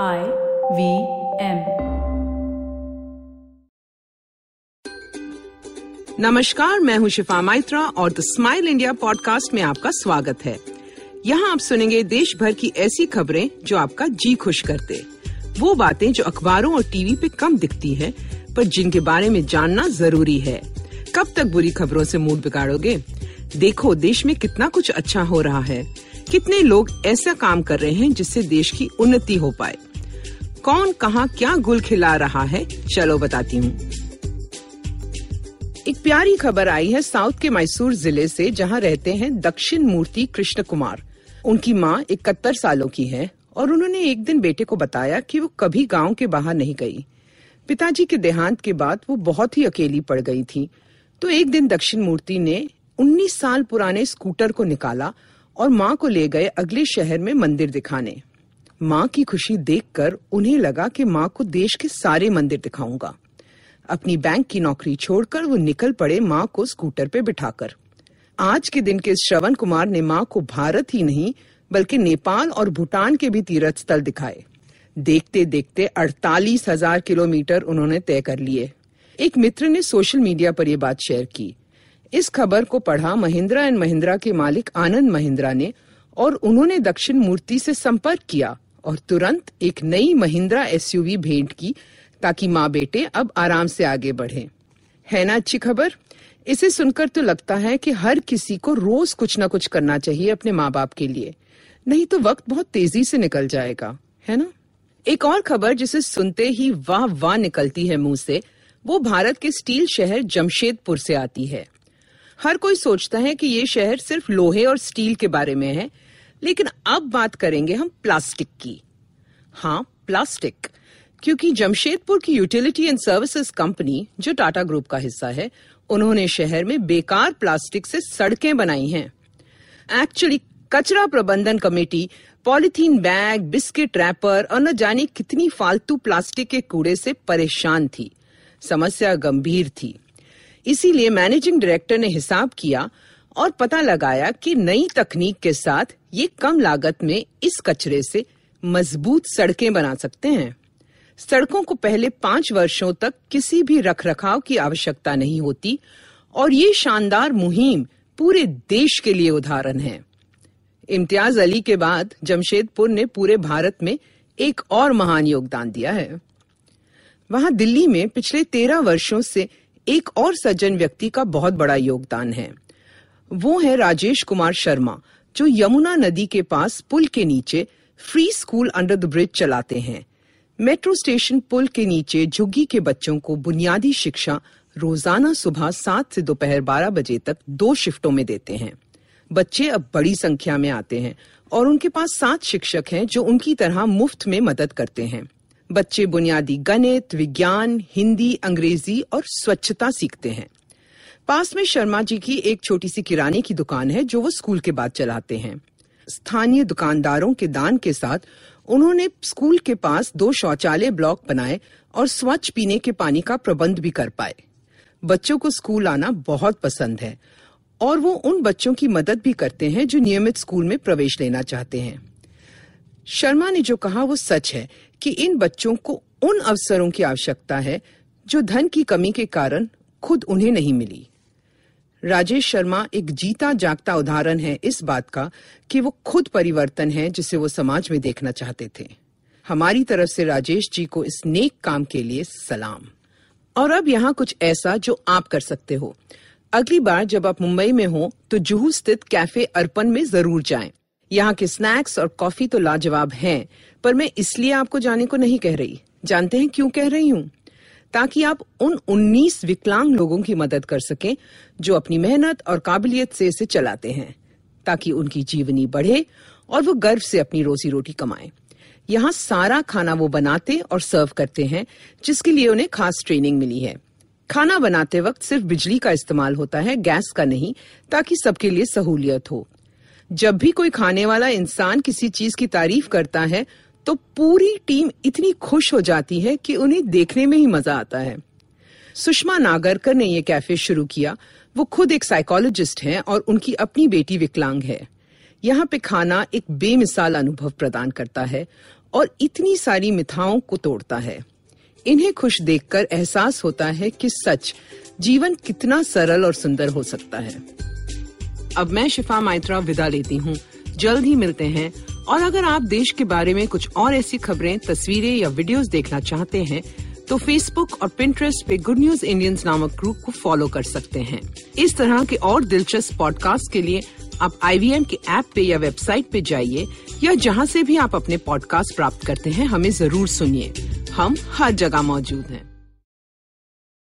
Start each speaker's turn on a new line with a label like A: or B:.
A: I V M
B: नमस्कार, मैं हूँ शिफा माइत्रा और द स्माइल इंडिया पॉडकास्ट में आपका स्वागत है। यहाँ आप सुनेंगे देश भर की ऐसी खबरें जो आपका जी खुश करते। वो बातें जो अखबारों और टीवी पे कम दिखती है, पर जिनके बारे में जानना ज़रूरी है। कब तक बुरी खबरों से मूड बिगाड़ोगे? देखो, देश में कितना कुछ अच्छा हो रहा है। कितने लोग ऐसा काम कर रहे हैं जिससे देश की उन्नति हो पाए? कौन कहा क्या गुल खिला रहा है? चलो बताती हूँ। एक प्यारी खबर आई है साउथ के मैसूर ज़िले से, जहाँ रहते हैं दक्षिण मूर्ति कृष्ण कुमार। उनकी माँ इकहत्तर सालों की है और उन्होंने एक दिन बेटे को बताया कि वो कभी गाँव के बाहर नहीं गई। पिताजी के देहांत के बाद वो बहुत ही अकेली पड़ गई थी। तो एक दिन दक्षिण मूर्ति ने 19 साल पुराने स्कूटर को निकाला और माँ को ले गए अगले शहर में मंदिर दिखाने। माँ की खुशी देखकर उन्हें लगा कि माँ को देश के सारे मंदिर दिखाऊँगा। अपनी बैंक की नौकरी छोड़कर वो निकल पड़े माँ को स्कूटर पे बिठाकर। आज के दिन के श्रवण कुमार ने माँ को भारत ही नहीं, बल्कि नेपाल और भूटान के भी तीर्थ स्थल दिखाए। देखते देखते अड़तालीस हज़ार किलोमीटर उन्होंने तय कर लिए। एक मित्र ने सोशल मीडिया पर यह बात शेयर की। इस खबर को पढ़ा महिंद्रा एंड महिंद्रा के मालिक आनंद महिंद्रा ने और उन्होंने दक्षिण मूर्ति से संपर्क किया और तुरंत एक नई महिंद्रा एसयूवी भेंट की ताकि माँ बेटे अब आराम से आगे बढ़े। है ना अच्छी खबर? इसे सुनकर तो लगता है कि हर किसी को रोज कुछ ना कुछ करना चाहिए अपने माँ बाप के लिए। नहीं तो वक्त बहुत तेज़ी से निकल जाएगा, है ना? एक और खबर जिसे सुनते ही वाह वाह निकलती है मुँह से, वो भारत के स्टील शहर जमशेदपुर से आती है। हर कोई सोचता है कि ये शहर सिर्फ़ लोहे और स्टील के बारे में है, लेकिन अब बात करेंगे हम प्लास्टिक की। हाँ प्लास्टिक, क्योंकि जमशेदपुर की यूटिलिटी एंड सर्विसेज़ कंपनी, जो टाटा ग्रुप का हिस्सा है, उन्होंने शहर में बेकार प्लास्टिक से सड़कें बनाई हैं। एक्चुअली, कचरा प्रबंधन committee, polythene bag, biscuit wrapper और न जाने कितनी फालतू प्लास्टिक के कूड़े से परेशान थी। समस्या गंभीर थी। इसीलिए मैनेजिंग डायरेक्टर ने हिसाब किया और पता लगाया कि नई तकनीक के साथ ये कम लागत में इस कचरे से मज़बूत सड़कें बना सकते हैं। सड़कों को पहले पाँच वर्षों तक किसी भी रखरखाव की आवश्यकता नहीं होती और ये शानदार मुहिम पूरे देश के लिए उदाहरण है। इम्तियाज़ अली के बाद जमशेदपुर ने पूरे भारत में एक और महान योगदान दिया है। वहाँ दिल्ली में पिछले तेरह वर्षों से एक और सज्जन व्यक्ति का बहुत बड़ा योगदान है। वो है राजेश कुमार शर्मा, जो यमुना नदी के पास पुल के नीचे free school under the bridge चलाते हैं। मेट्रो स्टेशन पुल के नीचे झुग्गी के बच्चों को बुनियादी शिक्षा रोज़ाना सुबह सात से दोपहर बारह बजे तक दो शिफ्टों में देते हैं। बच्चे अब बड़ी संख्या में आते हैं और उनके पास सात शिक्षक हैं जो उनकी तरह मुफ़्त में मदद करते हैं। बच्चे बुनियादी गणित, विज्ञान, हिंदी, अंग्रेज़ी और स्वच्छता सीखते हैं। पास में शर्मा जी की एक छोटी सी किराने की दुकान है, जो वो स्कूल के बाद चलाते हैं। स्थानीय दुकानदारों के दान के साथ उन्होंने स्कूल के पास दो शौचालय ब्लॉक बनाए और स्वच्छ पीने के पानी का प्रबंध भी कर पाए। बच्चों को स्कूल आना बहुत पसंद है और वो उन बच्चों की मदद भी करते हैं जो नियमित स्कूल में प्रवेश लेना चाहते हैं। शर्मा ने जो कहा वो सच है कि इन बच्चों को उन अवसरों की आवश्यकता है जो धन की कमी के कारण खुद उन्हें नहीं मिली। राजेश शर्मा एक जीता जागता उदाहरण है इस बात का कि वो खुद परिवर्तन है जिसे वो समाज में देखना चाहते थे। हमारी तरफ़ से राजेश जी को इस नेक काम के लिए सलाम। और अब यहाँ कुछ ऐसा जो आप कर सकते हो। अगली बार जब आप मुंबई में हो तो जुहू स्थित कैफ़े अर्पण में ज़रूर जाएँ। यहाँ के स्नैक्स और कॉफ़ी तो लाजवाब हैं, पर मैं इसलिए आपको जाने को नहीं कह रही। जानते हैं क्यों कह रही हूँ? ताकि आप उन 19 विकलांग लोगों की मदद कर सकें जो अपनी मेहनत और काबिलियत से इसे चलाते हैं ताकि उनकी जीवनी बढ़े और वो गर्व से अपनी रोजी रोटी कमाएँ। यहाँ सारा खाना वो बनाते और सर्व करते हैं जिसके लिए उन्हें खास ट्रेनिंग मिली है। खाना बनाते वक्त सिर्फ़ बिजली का इस्तेमाल होता है गैस का नहीं ताकि सबके लिए सहूलियत हो। जब भी कोई खाने वाला इंसान किसी चीज़ की तारीफ़ करता है तो पूरी टीम इतनी खुश हो जाती है कि उन्हें देखने में ही मज़ा आता है। सुषमा नागरकर ने यह कैफ़े शुरू किया। वो खुद एक साइकोलॉजिस्ट हैं और उनकी अपनी बेटी विकलांग है। यहाँ पे खाना एक बेमिसाल अनुभव प्रदान करता है और इतनी सारी मिथाओं को तोड़ता है। इन्हें खुश देखकर एहसास होता है कि सच, जीवन कितना सरल और सुंदर हो सकता है। अब मैं शिफा माइत्रा विदा लेती हूँ। जल्द ही मिलते हैं। और अगर आप देश के बारे में कुछ और ऐसी खबरें, तस्वीरें या वीडियोस देखना चाहते हैं तो फेसबुक और पिंटरेस्ट पे गुड न्यूज़ इंडियंस नामक ग्रुप को फॉलो कर सकते हैं। इस तरह के और दिलचस्प पॉडकास्ट के लिए आप आईवीएम के ऐप पे या वेबसाइट पे जाइए, या जहाँ से भी आप अपने पॉडकास्ट प्राप्त करते हैं, हमें ज़रूर सुनिए। हम हर जगह मौजूद हैं।